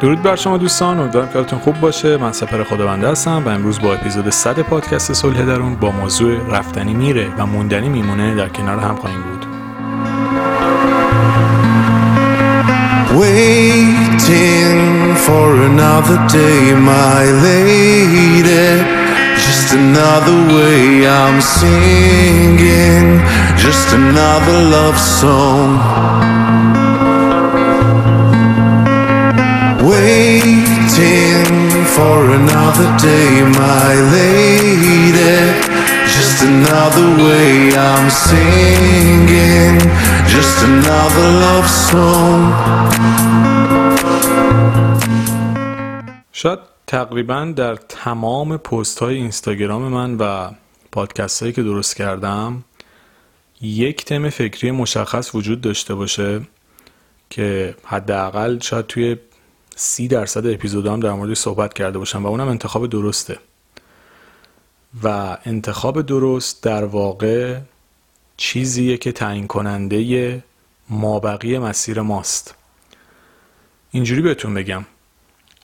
درود بر شما دوستان امیدوارم که حالتون خوب باشه. من سپر خداونده هستم و امروز با اپیزود 100 پادکست صلح درون با موضوع رفتنی میره و موندنی میمونه در کنار هم خواهیم بود. For another day, my lady. Just another way I'm singing, just another love song. شاید تقریبا در تمام پست های اینستاگرام من و پادکست هایی که درست کردم یک تم فکری مشخص وجود داشته باشه که حداقل شاید توی سی درصد اپیزودام در موردش صحبت کرده باشم و اونم انتخاب درسته. و انتخاب درست در واقع چیزیه که تعیین کننده مابقی مسیر ماست. اینجوری بهتون بگم.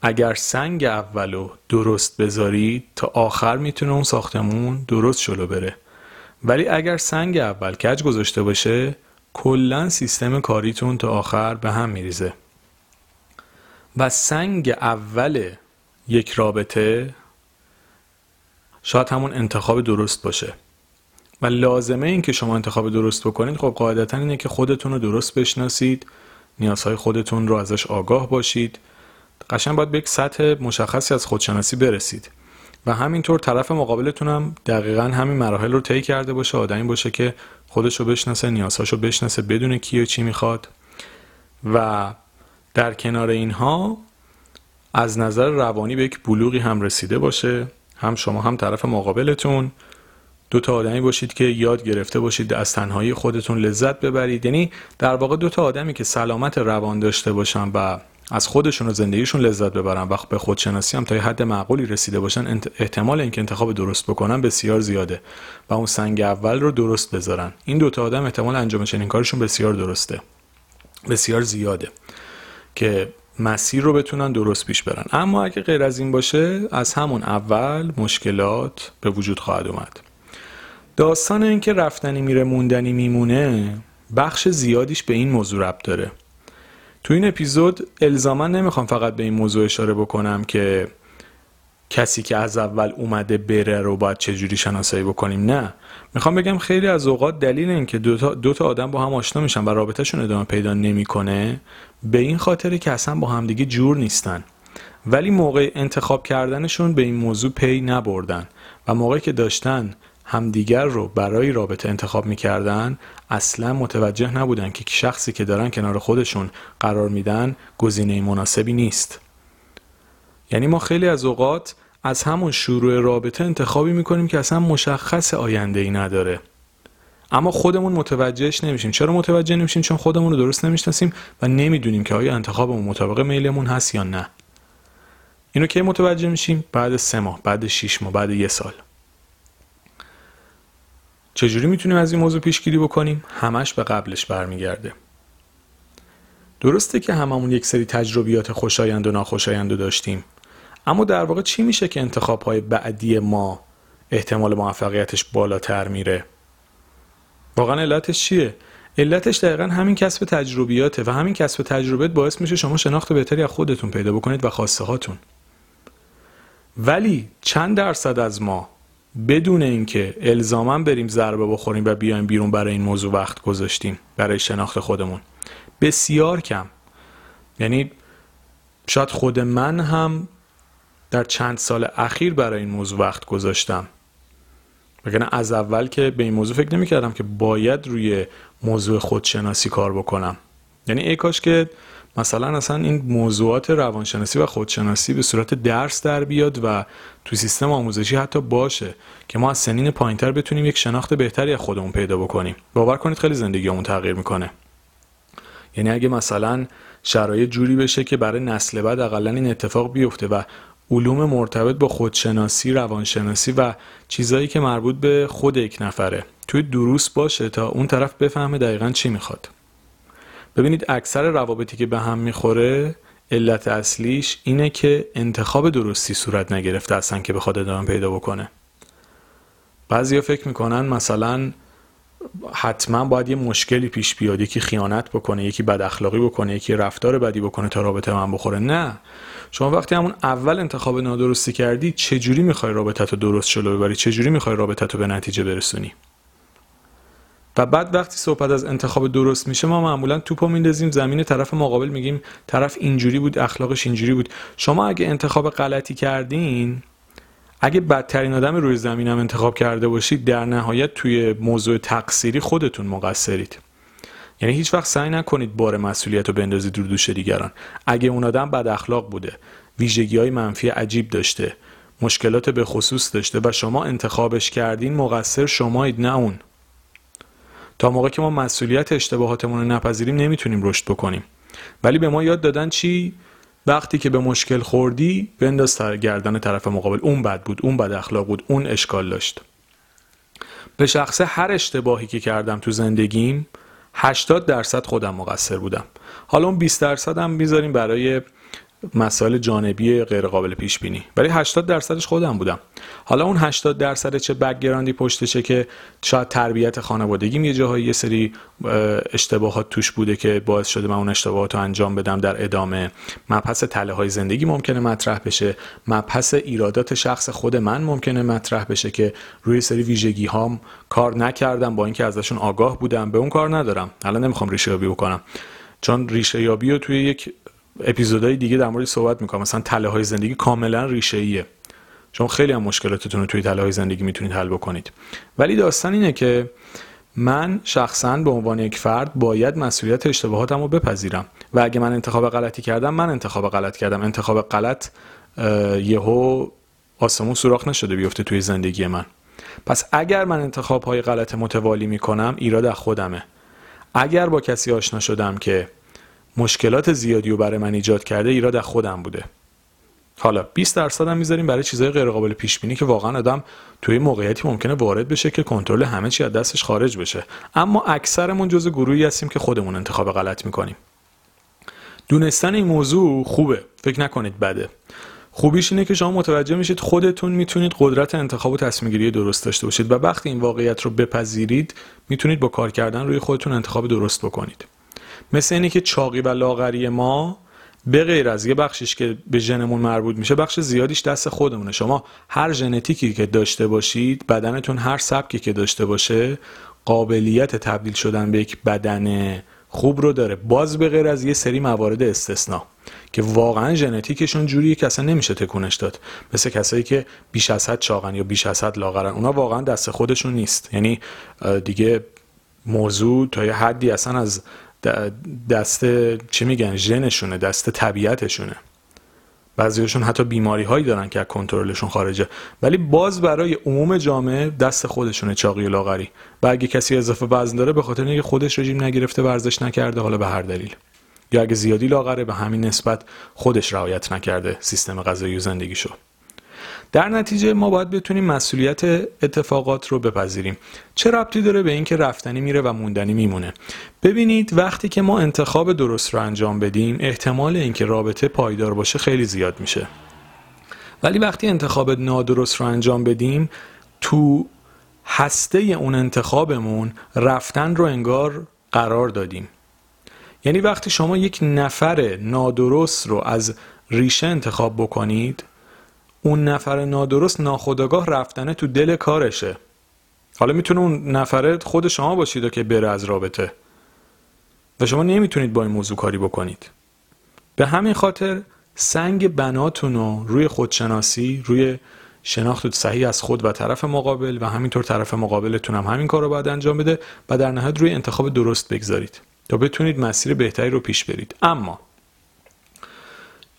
اگر سنگ اولو درست بذاری تا آخر می‌تونه اون ساختمون درست شلو بره. ولی اگر سنگ اول کج گذاشته باشه کلا سیستم کاریتون تا آخر به هم میریزه. و سنگ اول یک رابطه شاید همون انتخاب درست باشه. و لازمه این که شما انتخاب درست بکنید خب قاعدتا اینه که خودتون رو درست بشناسید نیازهای خودتون رو ازش آگاه باشید. قشنگ باید به یک سطح مشخصی از خودشناسی برسید. و همینطور طرف مقابلتون هم دقیقا همین مراحل رو طی کرده باشه آدمی باشه که خودش رو بشناسه نیازهاش رو بشناسه بدون کی چی می‌خواد. و در کنار اینها از نظر روانی به یک بلوغی هم رسیده باشه هم شما هم طرف مقابلتون. دو تا آدمی باشید که یاد گرفته باشید از تنهایی خودتون لذت ببرید. یعنی در واقع دو تا آدمی که سلامت روان داشته باشن و از خودشون و زندگیشون لذت ببرن وقت به خودشناسی هم تا یه حد معقولی رسیده باشن احتمال اینکه انتخاب درست بکنن بسیار زیاده و اون سنگ اول رو درست بذارن. این دو تا آدم احتمال انجام چنین کارشون بسیار درسته. بسیار زیاده. که مسیر رو بتونن درست پیش برن. اما اگه غیر از این باشه از همون اول مشکلات به وجود خواهد اومد. داستان اینکه رفتنی میره موندنی میمونه بخش زیادیش به این موضوع ربط داره. تو این اپیزود الزاما نمی‌خوام فقط به این موضوع اشاره بکنم که کسی که از اول اومده بره رو باید چجوری شناسایی بکنیم؟ نه. می‌خوام بگم خیلی از اوقات دلیل این که دو تا, دو تا آدم با هم آشنا میشن و رابطهشون ادامه پیدا نمی‌کنه به این خاطره که اصلا با همدیگه جور نیستن. ولی موقع انتخاب کردنشون به این موضوع پی نبردن و موقعی که داشتن همدیگر رو برای رابطه انتخاب می‌کردن اصلا متوجه نبودن که شخصی که دارن کنار خودشون قرار میدن گزینه مناسبی نیست. یعنی ما خیلی از اوقات از همون شروع رابطه انتخابی می‌کنیم که اصلا مشخص آینده ای نداره. اما خودمون متوجهش نمیشیم. چرا متوجه نمیشیم؟ چون خودمون رو درست نمی‌شناسیم و نمی‌دونیم که آیا انتخابمون مطابق میلمون هست یا نه. اینو که متوجه میشیم؟ بعد سه ماه بعد شیش ماه بعد یه سال. چجوری می‌تونیم از این موضوع پیشگیری بکنیم؟ همش به قبلش برمیگرده. درسته که هممون یک سری تجربیات خوشایند و ناخوشایند رو داشتیم. اما در واقع چی میشه که انتخاب های بعدی ما احتمال موفقیتش بالاتر میره؟ واقعا علتش چیه؟ علتش دقیقا همین کسب تجربیاته و همین کسب تجربیات باعث میشه شما شناخت بهتری از خودتون پیدا بکنید و خواسته هاتون ولی چند درصد از ما بدون اینکه الزاما بریم ضربه بخوریم و بیایم بیرون برای این موضوع وقت گذاشتیم برای شناخت خودمون. بسیار کم. یعنی شاید خود من هم در چند سال اخیر برای این موضوع وقت گذاشتم. وگرنه از اول که به این موضوع فکر نمی کردم که باید روی موضوع خودشناسی کار بکنم. یعنی ای کاش که مثلا اصلا این موضوعات روانشناسی و خودشناسی به صورت درس در بیاد و تو سیستم آموزشی حتی باشه که ما از سنین پایینتر بتونیم یک شناخت بهتری از خودمون پیدا بکنیم. باور کنید خیلی زندگیمون تغییر می‌کنه. یعنی اگه مثلا شرایط جوری بشه که برای نسل بعد اقلا این اتفاق بیفته و علوم مرتبط با خودشناسی، روانشناسی و چیزایی که مربوط به خود یک نفره توی دروس باشه تا اون طرف بفهمه دقیقا چی می‌خواد. ببینید اکثر روابطی که به هم می‌خوره علت اصلیش اینه که انتخاب درستی صورت نگرفته اصلا که بخواد ادامه پیدا بکنه. بعضیا فکر می‌کنن مثلا حتما باید یه مشکلی پیش بیاد یکی خیانت بکنه یکی بد اخلاقی بکنه یکی رفتار بدی بکنه تا رابطه من بخوره. نه. شما وقتی همون اول انتخاب نادرستی کردی چجوری می‌خوای رابطت رو درست جلو ببری؟ چجوری می‌خوای رابطت رو به نتیجه برسونی؟ و بعد وقتی صحبت از انتخاب درست میشه ما معمولا توپو میندازیم زمین طرف مقابل میگیم طرف اینجوری بود اخلاقش اینجوری بود. شما اگه انتخاب غلطی کردین اگه بدترین آدم روی زمینم انتخاب کرده باشید در نهایت توی موضوع تقصیری خودتون مقصرید. یعنی هیچ وقت سعی نکنید بار مسئولیت رو بندازید رو دوش دیگران. اگه اون آدم بد اخلاق بوده ویژگی های منفی عجیب داشته مشکلات به خصوص داشته و شما انتخابش کردین مقصر شمایید نه اون. تا موقع که ما مسئولیت اشتباهاتمون رو نپذیریم نمی‌تونیم رشد بکنیم. ولی به ما یاد دادن چی؟ وقتی که به مشکل خوردی بنداز گردن طرف مقابل. اون بد بود اون بد اخلاق بود اون اشکال داشت. به شخصه هر اشتباهی که کردم تو زندگیم 80 درصد خودم مقصر بودم. حالا اون 20 درصد هم می‌ذاریم برای مسائل جانبی غیر قابل پیش بینی ولی 80 درصدش خودم بودم. حالا اون 80 درصد چه بکگراندی پشتشه که شاید تربیت خانوادگیم یه جاهایی یه سری اشتباهات توش بوده که باعث شده من اون اشتباهات رو انجام بدم در ادامه. مبحث تله های زندگی ممکنه مطرح بشه. مبحث ایرادات شخص خود من ممکنه مطرح بشه که روی سری ویژگی هام کار نکردم با اینکه ازشون آگاه بودم. به اون کار ندارم. الان نمی‌خوام ریشه یابی بکنم. چون ریشه یابی رو توی یک اپیزودهای دیگه در مورد صحبت می‌کنم. مثلا تله های زندگی کاملا ریشه ایه شما خیلی هم مشکلاتتون رو توی تله های زندگی می‌تونید حل بکنید. ولی داستان اینه که من شخصا به عنوان یک فرد باید مسئولیت اشتباهاتم رو بپذیرم. و اگه من انتخاب غلطی کردم من انتخاب غلط کردم. انتخاب غلط یهو آسمون سوراخ نشده بیفته توی زندگی من. پس اگر من انتخاب های غلط متوالی می‌کنم ایراد خودمه. اگر با کسی آشنا شدم که مشکلات زیادی رو برای من ایجاد کرده ایراد از خودم بوده. حالا 20 درصد هم می‌ذاریم برای چیزهای غیر قابل پیش بینی که واقعا آدم توی موقعیتی ممکنه وارد بشه که کنترل همه چی از دستش خارج بشه. اما اکثرمون جزء گروهی هستیم که خودمون انتخاب غلط می‌کنیم. دونستن این موضوع خوبه. فکر نکنید بده. خوبیش اینه که شما متوجه میشید خودتون می‌تونید قدرت انتخاب و تصمیم گیری درست داشته باشید و وقتی این واقعیت رو بپذیرید می‌تونید با کار کردن روی خودتون انتخاب درست بکنید. مثل اینه که چاقی و لاغری ما به غیر از یه بخشش که به ژنمون مربوط میشه بخش زیادیش دست خودمونه. شما هر ژنتیکی که داشته باشید بدنتون هر سبکی که داشته باشه قابلیت تبدیل شدن به یک بدن خوب رو داره. باز به غیر از یه سری موارد استثنا که واقعا ژنتیکشون جوریه که اصلا نمیشه تکونش داد. مثل کسایی که بیش از حد چاقن یا بیش از حد لاغرن. اونا واقعا دست خودشون نیست. یعنی دیگه موضوع تا یه حدی اصلا از دست چی میگن ژنشونه دست طبیعتشونه. بعضیشون حتی بیماری هایی دارن که از کنترلشون خارجه. ولی باز برای عموم جامعه دست خودشونه چاقی و لاغری. و اگه کسی اضافه وزن داره به خاطر اینکه خودش رژیم نگرفته ورزش نکرده حالا به هر دلیل. یا اگه زیادی لاغره به همین نسبت خودش رعایت نکرده سیستم غذایی و زندگیشو. در نتیجه ما باید بتونیم مسئولیت اتفاقات رو بپذیریم. چه ربطی داره به اینکه رفتنی میره و موندنی میمونه؟ ببینید وقتی که ما انتخاب درست رو انجام بدیم احتمال اینکه رابطه پایدار باشه خیلی زیاد میشه. ولی وقتی انتخاب نادرست رو انجام بدیم تو هسته اون انتخابمون رفتن رو انگار قرار دادیم. یعنی وقتی شما یک نفر نادرست رو از ریشه انتخاب بکنید اون نفر نادرست ناخداگاه رفتنه تو دل کارشه. حالا می‌تونه اون نفره خود شما باشید که بره از رابطه. و شما نمی‌تونید با این موضوع کاری بکنید. به همین خاطر سنگ بناتون رو روی خودشناسی روی شناخت صحیح از خود و طرف مقابل و همینطور طرف مقابلتون هم همین کار رو باید انجام بده و در نهایت روی انتخاب درست بگذارید تا بتونید مسیر بهتری رو پیش برید. اما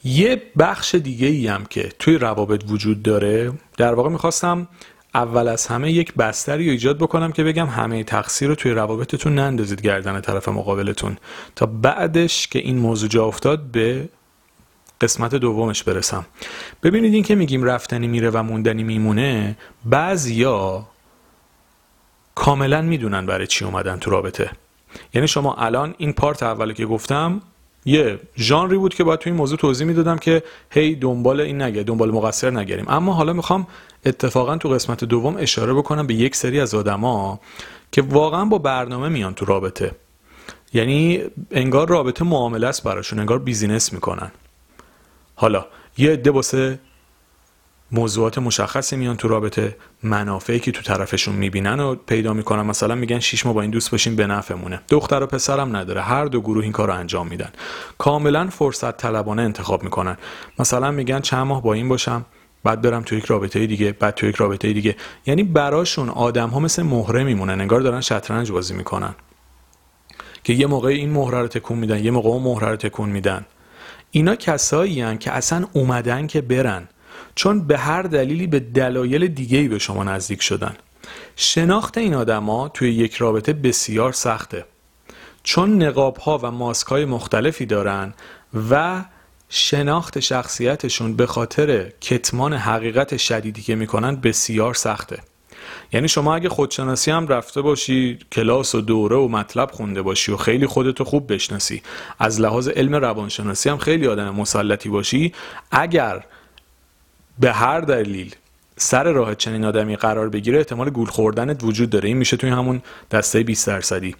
یه بخش دیگه ای هم که توی روابط وجود داره در واقع می‌خواستم اول از همه یک بستری رو ایجاد بکنم که بگم همه تقصیر رو توی روابطتون نندازید گردن طرف مقابلتون تا بعدش که این موضوع جا افتاد به قسمت دومش برسم. ببینید این که میگیم رفتنی میره و موندنی میمونه بعضیا کاملا می‌دونن برای چی اومدن تو رابطه. یعنی شما الان این پارت اولی که گفتم یه ژانری بود که باید توی این موضوع توضیح می‌دادم که هی دنبال این نگه دنبال مقصر نگریم. اما حالا می‌خوام اتفاقا تو قسمت دوم اشاره بکنم به یک سری از آدما که واقعا با برنامه میان تو رابطه. یعنی انگار رابطه معامله است براشون انگار بیزینس می‌کنن. حالا یه عده موضوعات مشخصی میان تو رابطه منافعی که تو طرفشون می‌بینن و پیدا می‌کنن. مثلا میگن شیش ماه با این دوست باشیم به نفعمونه. دختر و پسرم نداره. هر دو گروه این کار انجام میدن. کاملا فرصت طلبانه انتخاب می‌کنن. مثلا میگن چند ماه با این باشم بعد برم تو یک رابطه دیگه بعد تو یک رابطه دیگه. یعنی براشون آدم ها مثل مهره میمونن. انگار دارن شطرنج بازی می‌کنن. که یه موقع این مهره رو تکون میدن یه موقع اون مهره رو تکون میدن. اینا کسایی که اصلا اومدن که برن. چون به هر دلیلی به دلایل دیگه به شما نزدیک شدن. شناخت این آدما توی یک رابطه بسیار سخته. چون نقاب ها و ماسک های مختلفی دارن و شناخت شخصیتشون به خاطر کتمان حقیقت شدیدی که می‌کنن بسیار سخته. یعنی شما اگه خودشناسی هم رفته باشی کلاس و دوره و مطلب خونده باشی و خیلی خودتو خوب بشناسی از لحاظ علم روانشناسی هم خیلی آدم مسلطی باشی اگر به هر دلیل سر راه چنین آدمی قرار بگیره احتمال گول خوردنت وجود داره. این میشه توی همون دسته 20 درصدی.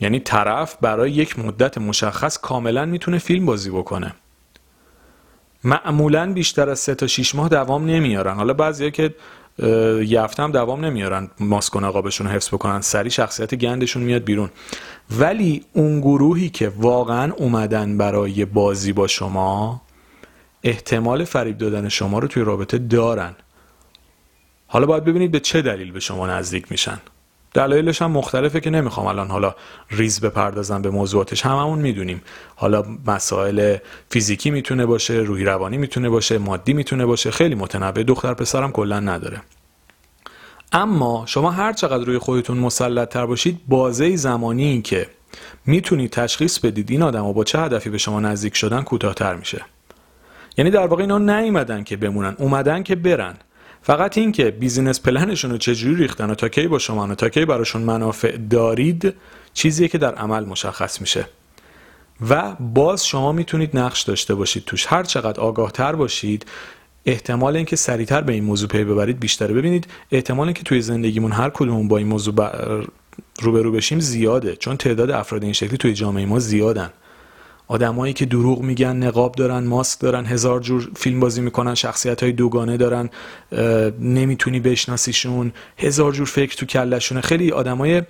یعنی طرف برای یک مدت مشخص کاملا می‌تونه فیلم بازی بکنه. معمولا بیشتر از سه تا 6 ماه دوام نمیارن. حالا بعضیا که هم دوام نمیارن ماسک و نقابشون رو حفظ بکنن. سری شخصیت گندشون میاد بیرون. ولی اون گروهی که واقعا اومدن برای بازی با شما احتمال فریب دادن شما رو توی رابطه دارن. حالا باید ببینید به چه دلیل به شما نزدیک میشن. دلایلش هم مختلفه که نمی‌خوام الان حالا ریز بپردازم به موضوعاتش. هممون می‌دونیم. حالا مسائل فیزیکی می‌تونه باشه روحی روانی می‌تونه باشه مادی می‌تونه باشه. خیلی متنوع. دختر پسرم کلا نداره. اما شما هر چقدر روی خودتون مسلط تر باشید بازه زمانی که می‌تونید تشخیص بدید این آدم با چه هدفی به شما نزدیک شدن کوتاهتر میشه. یعنی در واقع اینا نیومدن که بمونن اومدن که برن. فقط این که بیزینس پلنشون رو چجوری ریختن و تا کی با شما و تا کی براشون منافع دارید چیزیه که در عمل مشخص میشه. و باز شما می‌تونید نقش داشته باشید توش. هر چقدر آگاه تر باشید احتمال اینکه سریعتر به این موضوع پی ببرید بیشتره. ببینید احتمال اینکه توی زندگیمون هر کدومون با این موضوع. روبرو بشیم زیاده چون تعداد افراد این شکلی توی جامعه ما زیادن. آدمایی که دروغ میگن نقاب دارن ماسک دارن هزار جور فیلم بازی می‌کنن شخصیت های دوگانه دارن نمی‌تونی بشناسیشون هزار جور فکر تو کلشونه خیلی آدمای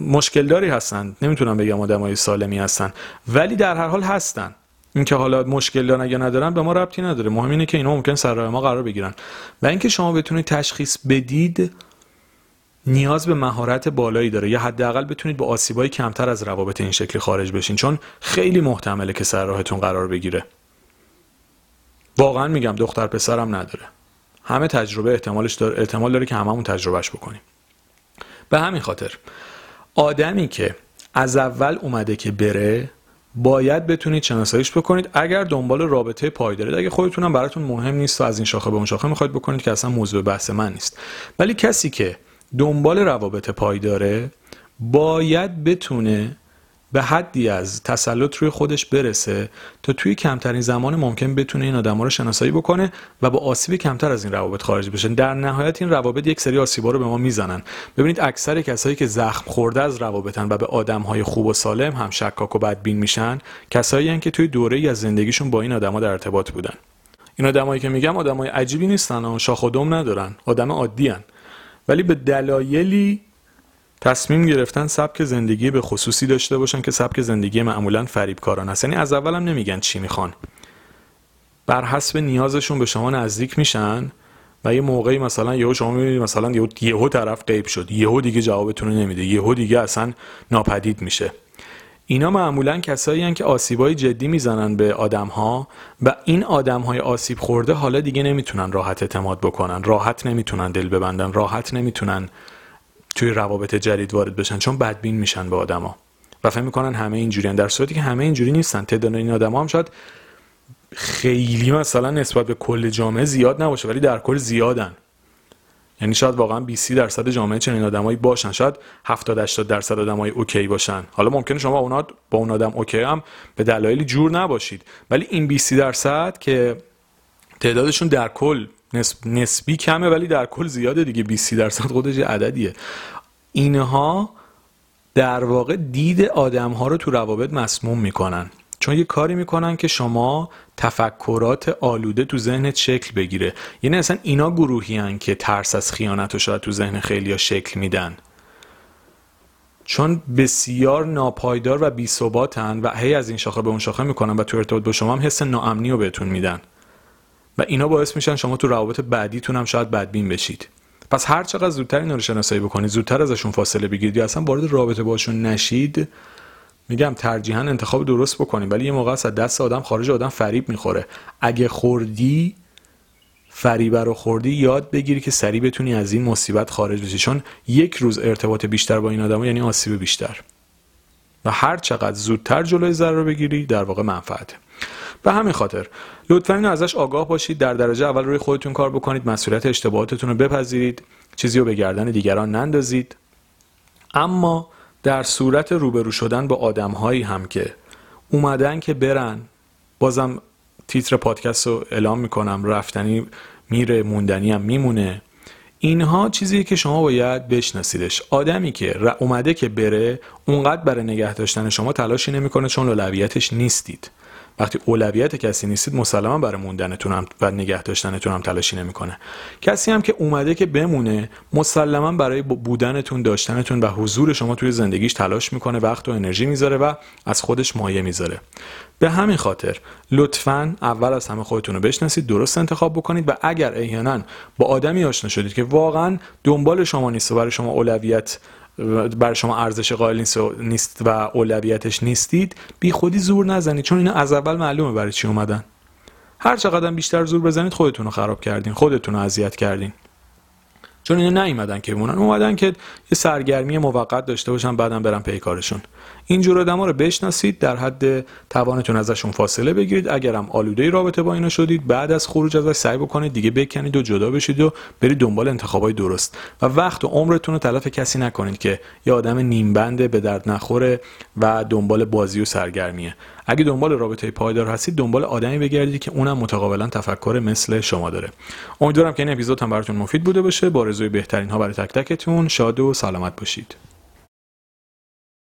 مشکل داری هستن. نمی‌تونم بگم آدمای سالمی هستن. ولی در هر حال هستن. اینکه حالا مشکل دارن یا ندارن به ما ربطی نداره. مهم اینه که اینا ممکن سر ما قرار بگیرن. و اینکه شما بتونید تشخیص بدید نیاز به مهارت بالایی داره. یا حداقل بتونید با آسیبای کمتر از روابط این شکلی خارج بشین چون خیلی محتمله که سر راهتون قرار بگیره. واقعا میگم دختر پسرم نداره. همه تجربه احتمالش داره احتمال داره که هممون تجربهش بکنیم. به همین خاطر آدمی که از اول اومده که بره باید بتونید شناساییش بکنید. اگر دنبال رابطه پایداری اگه خودتونم براتون مهم نیست و از این شاخه به اون شاخه می‌خواید بکنید که اصلا موضوع بحث من نیست. ولی کسی که دنبال روابط پایداره باید بتونه به حدی از تسلط روی خودش برسه تا توی کمترین زمان ممکن بتونه این آدم رو شناسایی بکنه و با آسیب کمتر از این روابط خارج بشه. در نهایت این روابط یک سری آسیبا رو به ما می‌زنن. ببینید اکثر کسایی که زخم خورده از روابطن و به آدم های خوب و سالم هم شکاک و بدبین میشن کسایی که توی دوره ای از زندگیشون با این آدما در ارتباط بودن. این آدمایی که میگم آدمای عجیبی نیستن و شاخ و دم ندارن. آدم عادی ولی به دلایلی تصمیم گرفتن سبک زندگی به خصوصی داشته باشن که سبک زندگی معمولا فریبکاران است. یعنی از اول هم نمیگن چی می‌خوان. بر حسب نیازشون به شما نزدیک میشن و یه موقعی مثلا یهو شما می‌بینید مثلا یهو یهو طرف غیب شد. یهو دیگه جوابتون رو نمیده. یهو دیگه اصلا ناپدید میشه. اینا معمولا کسایی هن که آسیبای جدی می‌زنن به آدم ها و این آدم های آسیب خورده حالا دیگه نمی‌تونن راحت اعتماد بکنن راحت نمی‌تونن دل ببندن راحت نمی‌تونن توی روابط جدید وارد بشن چون بدبین میشن به آدما. و فهم می‌کنن همه اینجوری در صورتی که همه اینجوری نیستن. تعداد این آدم هم شاید خیلی مثلا نسبت به کل جامعه زیاد نباشه ولی در کل زیادن. یعنی شاید واقعا 20 درصد جامعه چنین آدمایی باشن. شاید 70 80 درصد آدمای OK باشن. حالا ممکنه شما اونا با اون آدم OK هم به دلایلی جور نباشید. ولی این 20 درصد که تعدادشون در کل نسبی کمه ولی در کل زیاده دیگه. 20 درصد خودش عددیه. اینها در واقع دید آدم ها رو تو روابط مسموم می‌کنن. چون یه کاری می‌کنن که شما تفکرات آلوده تو ذهنت شکل بگیره. یعنی اصلا اینا گروهی هن که ترس از خیانت و شاید تو ذهن خیلی ها شکل میدن. چون بسیار ناپایدار و بی ثباتن و هی از این شاخه به اون شاخه می‌کنن و تو ارتباط با شما هم حس ناامنی رو بهتون میدن. و اینا باعث میشن شما تو روابط بعدیتون هم شاید بدبین بشید. پس هر چقدر زودتر اینا رو شناسایی بکنید زودتر ازشون فاصله بگیرید یا اصلا وارد رابطه باشون نشید میگم ترجیحا انتخاب درست بکنید ولی یه موقع از دست آدم خارج آدم فریب می‌خوره. اگه خوردی فریبه رو خوردی یاد بگیری که سریع بتونی از این مصیبت خارج بشی. چون یک روز ارتباط بیشتر با این آدم یعنی آسیب بیشتر. و هر چقدر زودتر جلوی ضرر رو بگیری در واقع منفعته به همین خاطر لطفا اینو ازش آگاه باشید. در درجه اول روی خودتون کار بکنید. مسئولیت اشتباهاتتون رو بپذیرید. چیزی رو به گردن دیگران نندازید. اما در صورت روبرو شدن با آدمهایی هم که اومدن که برن. بازم تیتر پادکست رو اعلام می‌کنم. رفتنی میره موندنی هم میمونه. اینها چیزی که شما باید بشناسیدش. آدمی که اومده که بره اونقدر برای نگه داشتن شما تلاشی نمی‌کنه چون اولویتش نیستید. وقتی اولویت کسی نیستید مسلما برای موندنتون هم و نگه داشتنتون هم تلاشی نمی‌کنه. کسی هم که اومده که بمونه مسلما برای بودنتون داشتنتون و حضور شما توی زندگیش تلاش می‌کنه وقت و انرژی می‌ذاره و از خودش مایه می‌ذاره. به همین خاطر لطفا اول از همه خودتون رو بشناسید درست انتخاب بکنید و اگر احیانا با آدمی آشنا شدید که واقعا دنبال شما نیست و برای شما اولویت برای شما ارزش قائل نیست و اولویتش نیستید بی خودی زور نزنید. چون اینا از اول معلومه برای چی اومدن. هر چقدر بیشتر زور بزنید خودتون رو خراب کردین خودتون رو اذیت کردین. چون اینا نیومدن که بمونن. اومدن که یه سرگرمی موقت داشته باشن بعدم برن پی کارشون. اینجور آدما رو بشناسید در حد توانتون ازشون فاصله بگیرید. اگرم آلوده رابطه با اینا شدید بعد از خروج ازش سعی بکنید دیگه بکنید و جدا بشید و برید دنبال انتخابای درست. و وقت و عمرتون رو تلف کسی نکنید که یه آدم نیم بنده به درد نخوره و دنبال بازی و سرگرمیه. اگه دنبال رابطه پایدار هستید دنبال آدمی بگردید که اونم متقابلا تفکر مثل شما داره. امیدوارم که این اپیزود هم براتون مفید بوده باشه. با رضای بهترین ها برای تک تکتون شاد و سلامت باشید.